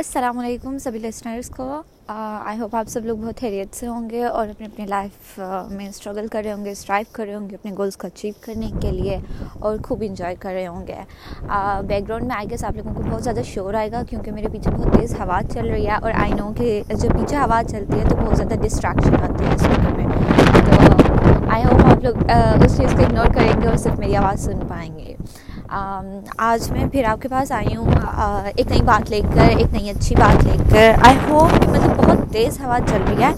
السلام علیکم سبھی لسنرس کو۔ آئی ہوپ آپ سب لوگ بہت خیریت سے ہوں گے اور اپنی اپنی لائف میں اسٹرگل کر رہے ہوں گے اسٹرائیو کر رہے ہوں گے اپنے گولس کو اچیو کرنے کے لیے اور خوب انجوائے کر رہے ہوں گے۔ بیک گراؤنڈ میں آئی گیس آپ لوگوں کو بہت زیادہ شور آئے گا کیونکہ میرے پیچھے بہت تیز ہوا چل رہی ہے اور آئی نو کہ جب پیچھے ہوا چلتی ہے تو بہت زیادہ ڈسٹریکشن آتی ہے اسپیکر میں۔ تو آئی ہوپ آپ لوگ اس چیز کو اگنور کریں گے اور صرف میری آواز سن پائیں گے۔ آج میں پھر آپ کے پاس آئی ہوں ایک نئی بات لے کر، ایک نئی اچھی بات لے کر۔ آئی ہوپ کہ مطلب بہت تیز ہوا، چل رہی ہے،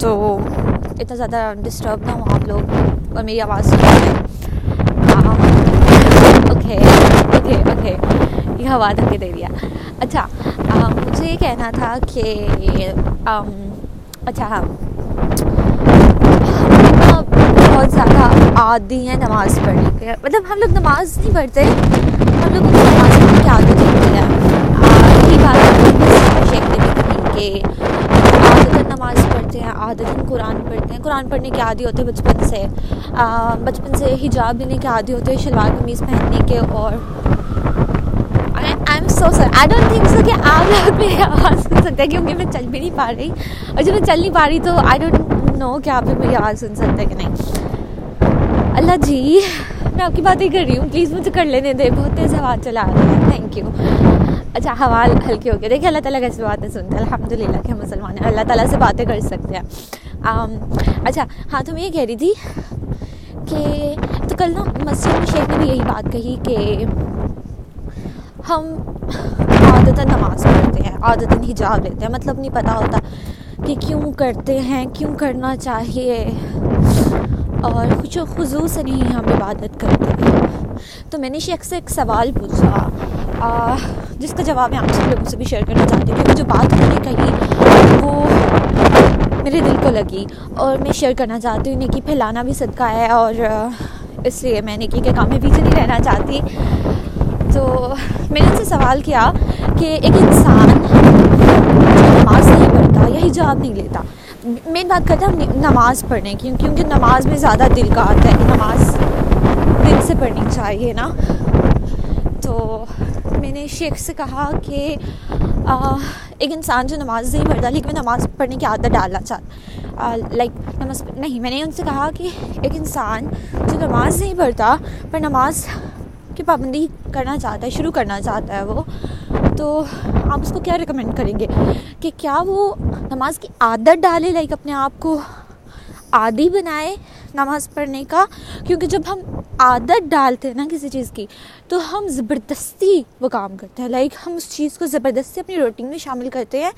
تو اتنا زیادہ ڈسٹرب نہ ہوں آپ لوگ اور میری آواز سن پائیں اوکے اوکے اوکے یہ ہوا دھکے دے دیا۔ اچھا مجھے یہ کہنا تھا کہ اچھا ہاں۔ بہت زیادہ عادی ہیں نماز پڑھنے کے مطلب ہم لوگ نماز نہیں پڑھتے، ہم لوگوں کو نماز پڑھنے کی عادت ہوتی ہے۔ یہی بات شیخ نے عادت نماز پڑھتے ہیں، عادت قرآن پڑھتے ہیں۔ قرآن پڑھنے کے عادی ہوتے ہیں بچپن سے۔ بچپن سے حجاب لینے کے عادی ہوتے ہیں، شلوار قمیض پہننے کے اور I am so sir I don't think so کہ آپ لوگ میری آواز سن سکتے ہیں کیونکہ میں چل بھی نہیں پا رہی۔ اور جب میں چل نہیں پا رہی تو آئی ڈونٹ نو کہ آپ لوگ میری آواز سن سکتے ہیں کہ نہیں۔ اللہ جی میں آپ کی باتیں کر رہی ہوں۔ پلیز مجھے کر لینے دے بہت تیز ہوا چلا رہا ہے۔ تھینک یو اچھا ہوا ہلکی ہو گیا دیکھیے اللہ تعالیٰ کیسے باتیں سنتے ہیں۔ الحمد للہ کہ ہم مسلمان ہیں۔ اللہ تعالیٰ سے باتیں کر سکتے ہیں۔ اچھا ہاں تو میں یہ کہہ رہی تھی کہ تو کل نا مسجد میں شیخ نے بھی یہی بات کہی کہ ہم عادت نماز پڑھتے ہیں عادت حجاب لیتے ہیں۔ مطلب نہیں پتہ ہوتا کہ کیوں کرتے ہیں، کیوں کرنا چاہیے۔ اور کچھ خضو سے نہیں ہم عبادت کرتے تو میں نے شیخ سے ایک سوال پوچھا۔ جس کا جواب میں آپ سب لوگوں سے بھی شیئر کرنا چاہتی ہوں کیونکہ جو بات انہوں نے کہی، وہ میرے دل کو لگی۔ اور میں شیئر کرنا چاہتی ہوں نیکی پھیلانا بھی صدقہ ہے اور اس لیے میں نیکی کے کام میں پیچھے نہیں رہنا چاہتی۔ تو میں نے ان سے سوال کیا کہ ایک انسان نماز نہیں پڑھتا یا حجاب نہیں لیتا مین بات کرتے ہیں نماز پڑھنے کی، کیونکہ نماز میں زیادہ دل کا آتا ہے کہ نماز دل سے پڑھنی چاہیے نا۔ تو میں نے شیخ سے کہا کہ ایک انسان جو نماز نہیں پڑھتا لیکن میں نماز پڑھنے کی عادت ڈالنا چاہتا لائک نماز نہیں، میں نے ان سے کہا کہ ایک انسان جو نماز نہیں پڑھتا، پر نماز کی پابندی کرنا چاہتا ہے، شروع کرنا چاہتا ہے وہ تو آپ اس کو کیا ریکمینڈ کریں گے کہ کیا وہ نماز کی عادت ڈالے لائک اپنے آپ کو عادی بنائے نماز پڑھنے کا؟ کیونکہ جب ہم عادت ڈالتے ہیں نا کسی چیز کی، تو ہم زبردستی وہ کام کرتے ہیں. لائک ہم اس چیز کو زبردستی اپنی روٹین میں شامل کرتے ہیں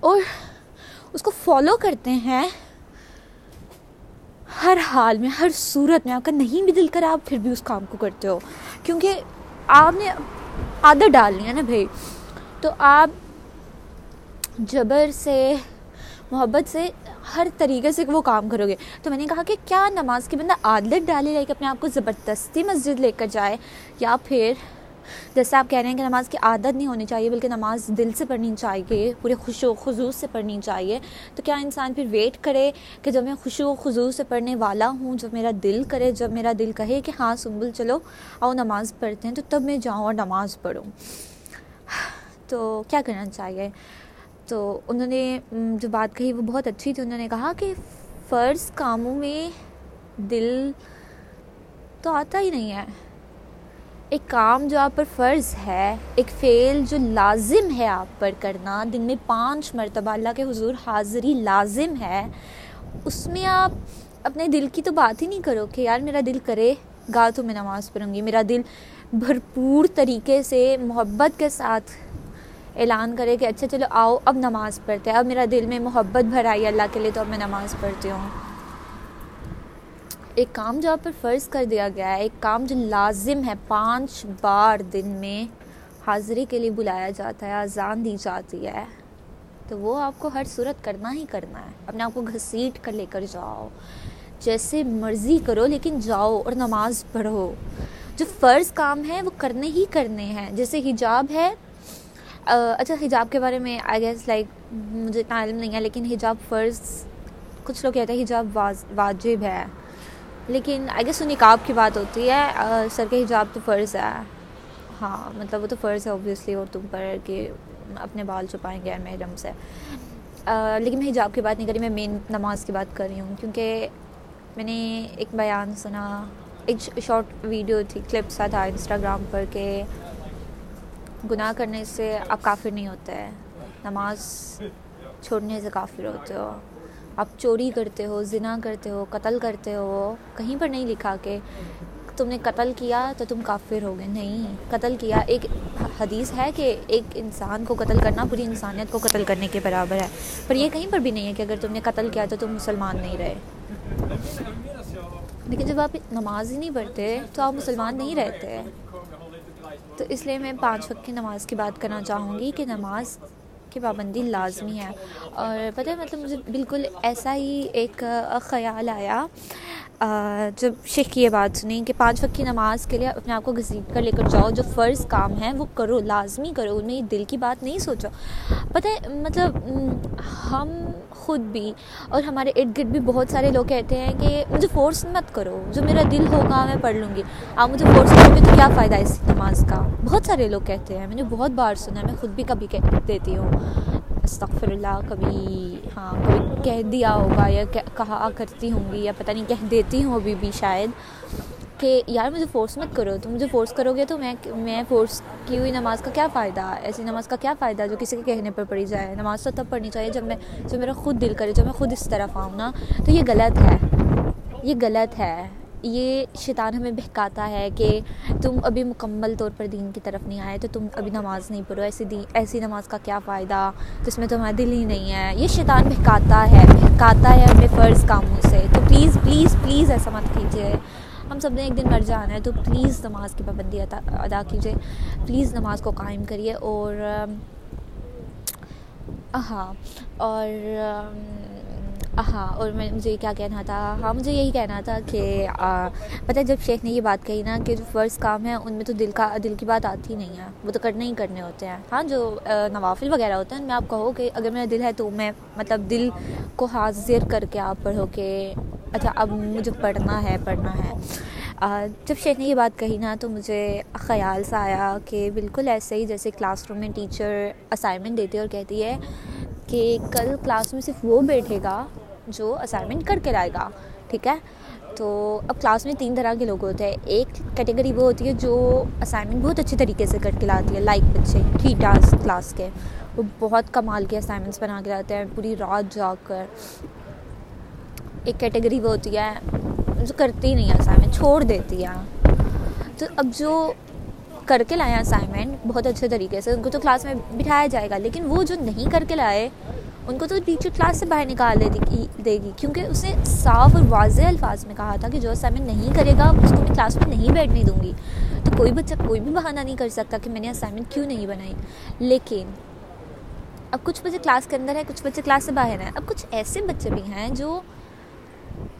اور اس کو فالو کرتے ہیں ہر حال میں، ہر صورت میں. آپ کا نہیں بھی دل کرا آپ پھر بھی اس کام کو کرتے ہو. کیونکہ آپ نے عادت ڈالنی ہے نا بھائی۔ تو آپ جبر سے، محبت سے ہر طریقے سے وہ کام کرو گے۔ تو میں نے کہا کہ کیا نماز کی بندہ عادت ڈالے لائک اپنے آپ کو زبردستی مسجد لے کر جائے یا پھر جیسے آپ کہہ رہے ہیں کہ نماز کی عادت نہیں ہونی چاہیے، بلکہ نماز دل سے پڑھنی چاہیے، پورے خوش و خضوص سے پڑھنی چاہیے۔ تو کیا انسان پھر ویٹ کرے کہ جب میں خوش و خضوص سے پڑھنے والا ہوں، جب میرا دل کرے، جب میرا دل کہے کہ ہاں سنبل چلو، آؤ نماز پڑھتے ہیں، تو تب میں جاؤں اور نماز پڑھوں۔ تو کیا کرنا چاہیے؟ تو انہوں نے جو بات کہی وہ بہت اچھی تھی۔ انہوں نے کہا کہ فرض کاموں میں دل تو آتا ہی نہیں ہے۔ ایک کام جو آپ پر فرض ہے، ایک فعل جو لازم ہے آپ پر کرنا، دن میں پانچ مرتبہ اللہ کے حضور حاضری لازم ہے، اس میں آپ اپنے دل کی تو بات ہی نہیں کرو کہ یار میرا دل کرے، گا تو میں نماز پڑھوں گی، میرا دل بھرپور طریقے سے محبت کے ساتھ اعلان کرے کہ اچھا چلو آؤ، اب نماز پڑھتے ہیں، اب میرا دل میں محبت بھر آئی، اللہ کے لیے تو اب میں نماز پڑھتی ہوں۔ ایک کام جو آپ پر فرض کر دیا گیا ہے، ایک کام جو لازم ہے، پانچ بار دن میں حاضری کے لیے بلایا جاتا ہے، اذان دی جاتی ہے۔ تو وہ آپ کو ہر صورت کرنا ہی کرنا ہے۔ اپنے آپ کو گھسیٹ کر لے کر جاؤ، جیسے مرضی کرو لیکن جاؤ اور نماز پڑھو۔ جو فرض کام ہے، وہ کرنے ہی کرنے ہیں۔ جیسے حجاب ہے اچھا حجاب کے بارے میں آئی گیس لائک مجھے اتنا علم نہیں ہے، لیکن حجاب فرض، کچھ لوگ کہتے ہیں حجاب واجب ہے۔ لیکن آئی گیس وہ نکاب کی بات ہوتی ہے سر کے حجاب تو فرض ہے۔ ہاں مطلب وہ تو فرض ہے اوبیسلی اور تم پر کہ اپنے بال چھپائیں غیر محرم سے۔ لیکن میں حجاب کی بات نہیں کری میں مین نماز کی بات کر رہی ہوں۔ کیونکہ میں نے ایک بیان سنا، ایک شارٹ ویڈیو تھی کلپ سا تھا انسٹاگرام پر کہ گناہ کرنے سے آپ کافر نہیں ہوتے، نماز چھوڑنے سے کافر ہوتے ہو۔ آپ چوری کرتے ہو، زنا کرتے ہو، قتل کرتے ہو، کہیں پر نہیں لکھا کہ تم نے قتل کیا تو تم کافر ہو گئے۔ نہیں، قتل کیا۔ ایک حدیث ہے کہ ایک انسان کو قتل کرنا پوری انسانیت کو قتل کرنے کے برابر ہے۔ پر یہ کہیں پر بھی نہیں ہے کہ اگر تم نے قتل کیا تو تم مسلمان نہیں رہے۔ لیکن جب آپ نماز ہی نہیں پڑھتے تو آپ مسلمان نہیں رہتے۔ تو اس لیے میں پانچ وقت کی نماز کی بات کرنا چاہوں گی کہ نماز کی پابندی لازمی ہے۔ اور پتہ ہے مطلب مجھے بالکل ایسا ہی ایک خیال آیا جب شیخ کی یہ بات سنی کہ پانچ وقت کی نماز کے لیے اپنے آپ کو گھسیٹ کر لے کر جاؤ، جو فرض کام ہے، وہ کرو، لازمی کرو، ان میں دل کی بات نہیں سوچو۔ پتہ ہے مطلب ہم خود بھی اور ہمارے ارد گرد بھی بہت سارے لوگ کہتے ہیں کہ مجھے فورس مت کرو، جو میرا دل ہوگا میں پڑھ لوں گی؟ آپ مجھے فورس کرو گے تو کیا فائدہ ہے اس نماز کا؟ بہت سارے لوگ کہتے ہیں، میں نے بہت بار سنا ہے، میں خود بھی کبھی کہہ دیتی ہوں۔ استغفر اللہ کبھی ہاں کبھی کہہ دیا ہوگا یا کہا کرتی ہوں گی یا پتہ نہیں، کہہ دیتی ہوں ابھی بھی شاید کہ یار مجھے فورس مت کرو، تم مجھے فورس کرو گے تو میں میں فورس کی ہوئی نماز کا کیا فائدہ؟ ایسی نماز کا کیا فائدہ جو کسی کے کہنے پر پڑھی جائے؟ نماز تو تب پڑھنی چاہیے جب میں جب میرا خود دل کرے، جب میں خود اس طرف آؤں نا، تو یہ غلط ہے۔ یہ غلط ہے۔ یہ شیطان ہمیں بہکاتا ہے کہ تم ابھی مکمل طور پر دین کی طرف نہیں آئے، تو تم ابھی نماز نہیں پڑھو، ایسی دین ایسی نماز کا کیا فائدہ؟ جس میں تمہارا دل ہی نہیں ہے۔ یہ شیطان بہکاتا ہے بہکاتا ہے ہمیں فرض کاموں سے۔ تو پلیز پلیز پلیز ایسا مت کیجیے ہم سب نے ایک دن مر جانا ہے، تو پلیز نماز کی پابندی ادا کیجیے پلیز نماز کو قائم کریے۔ اور ہاں اور ہاں اور میں مجھے کیا کہنا تھا؟ ہاں مجھے یہی کہنا تھا کہ پتہ جب شیخ نے یہ بات کہی نا کہ جو فرض کام ہے، ان میں تو دل کا دل کی بات آتی نہیں ہے۔ وہ تو کرنے ہی کرنے ہوتے ہیں۔ ہاں جو نوافل وغیرہ ہوتے ہیں ان میں آپ کہو کہ اگر میرا دل ہے تو میں مطلب دل کو حاضر کر کے آپ پڑھو کہ اچھا اب مجھے پڑھنا ہے پڑھنا ہے۔ جب شیخ نے یہ بات کہی نا تو مجھے خیال سا آیا کہ بالکل ایسے ہی جیسے کلاس روم میں ٹیچر اسائنمنٹ دیتی ہے اور کہتی ہے کہ کل کلاس میں صرف وہ بیٹھے گا جو اسائنمنٹ کر کے لائے گا، ٹھیک ہے؟ تو اب کلاس میں تین طرح کے لوگ ہوتے ہیں۔ ایک کیٹیگری وہ ہوتی ہے جو اسائنمنٹ بہت اچھی طریقے سے کر کے لاتی ہے لائک بچے تھری ٹاس کلاس کے۔ وہ بہت کمال کے اسائنمنٹس بنا کے لاتے ہیں، پوری رات جا کر۔ ایک کیٹیگری وہ ہوتی ہے جو کرتی ہی نہیں ہے اسائنمنٹ چھوڑ دیتی ہے۔ تو اب جو کر کے لائے اسائنمنٹ بہت اچھے طریقے سے، ان کو تو کلاس میں بٹھایا جائے گا، لیکن وہ جو نہیں کر کے لائے ان کو تو ٹیچر کلاس سے باہر نکال دے دے گی۔ کیونکہ اس نے صاف اور واضح الفاظ میں کہا تھا کہ جو اسائنمنٹ نہیں کرے گا، اس کو میں کلاس میں نہیں بیٹھنے دوں گی۔ تو کوئی بچہ کوئی بھی بہانہ نہیں کر سکتا کہ میں نے اسائنمنٹ کیوں نہیں بنائی۔ لیکن اب کچھ بچے کلاس کے اندر ہیں، کچھ بچے کلاس سے باہر ہیں۔ اب کچھ ایسے بچے بھی ہیں جو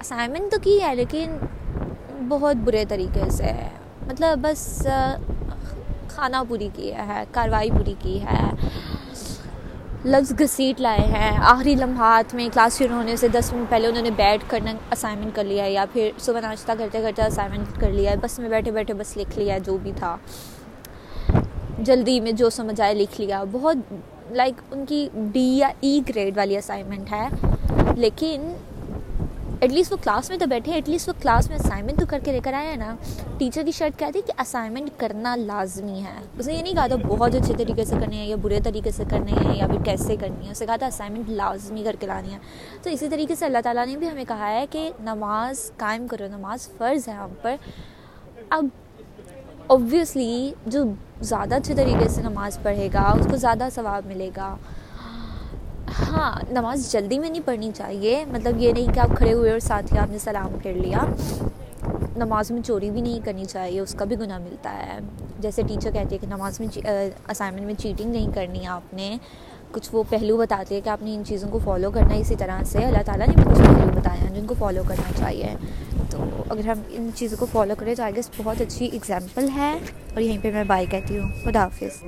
اسائنمنٹ تو کی ہے، لیکن بہت برے طریقے سے مطلب بس کھانا پوری کیا ہے، کاروائی پوری کی ہے۔ لفظ گھسیٹ لائے ہیں۔ آخری لمحات میں کلاس شروع ہونے سے دس منٹ پہلے انہوں نے بیٹھ کرنا اسائنمنٹ کر لیا یا پھر صبح ناشتہ کرتے کرتے اسائنمنٹ کر لیا ہے۔ بس میں بیٹھے بیٹھے بس لکھ لیا جو بھی تھا۔ جلدی میں جو سمجھ آئے لکھ لیا۔ بہت لائک ان کی ڈی یا e ای گریڈ والی اسائنمنٹ ہے۔ لیکن ایٹ لیسٹ وہ کلاس میں تو بیٹھے ایٹ لیسٹ وہ کلاس میں اسائنمنٹ تو کر کے لے کر آئے ہیں نا. ٹیچر کی شرط کیا تھی کہ اسائنمنٹ کرنا لازمی ہے. اس نے یہ نہیں کہا تھا بہت اچھے طریقے سے کرنے ہیں یا برے طریقے سے کرنے ہیں یا پھر کیسے کرنی ہے. اسے کہا تھا اسائنمنٹ لازمی کر کے لانی ہے. تو اسی طریقے سے اللہ تعالیٰ نے بھی ہمیں کہا ہے کہ نماز قائم کرو. نماز فرض ہے ہم پر. اب اوبویسلی جو زیادہ اچھے طریقے سے نماز پڑھے گا، اس کو زیادہ ثواب ملے گا. ہاں نماز جلدی میں نہیں پڑھنی چاہیے۔ مطلب یہ نہیں کہ آپ کھڑے ہوئے اور ساتھ ہی آپ نے سلام پھیر لیا۔ نماز میں چوری بھی نہیں کرنی چاہیے، اس کا بھی گناہ ملتا ہے۔ جیسے ٹیچر کہتی ہے کہ نماز میں اسائنمنٹ میں چیٹنگ نہیں کرنی ہے آپ نے۔ کچھ وہ پہلو بتاتے ہیں کہ آپ نے ان چیزوں کو فالو کرنا ہے اسی طرح سے۔ اللہ تعالیٰ نے بھی کچھ پہلو بتایا ہیں جن کو فالو کرنا چاہیے۔ تو اگر ہم ان چیزوں کو فالو کریں تو آئی گیس بہت اچھی اگزامپل ہے۔ اور یہیں پہ میں بائی کہتی ہوں۔ خدا حافظ۔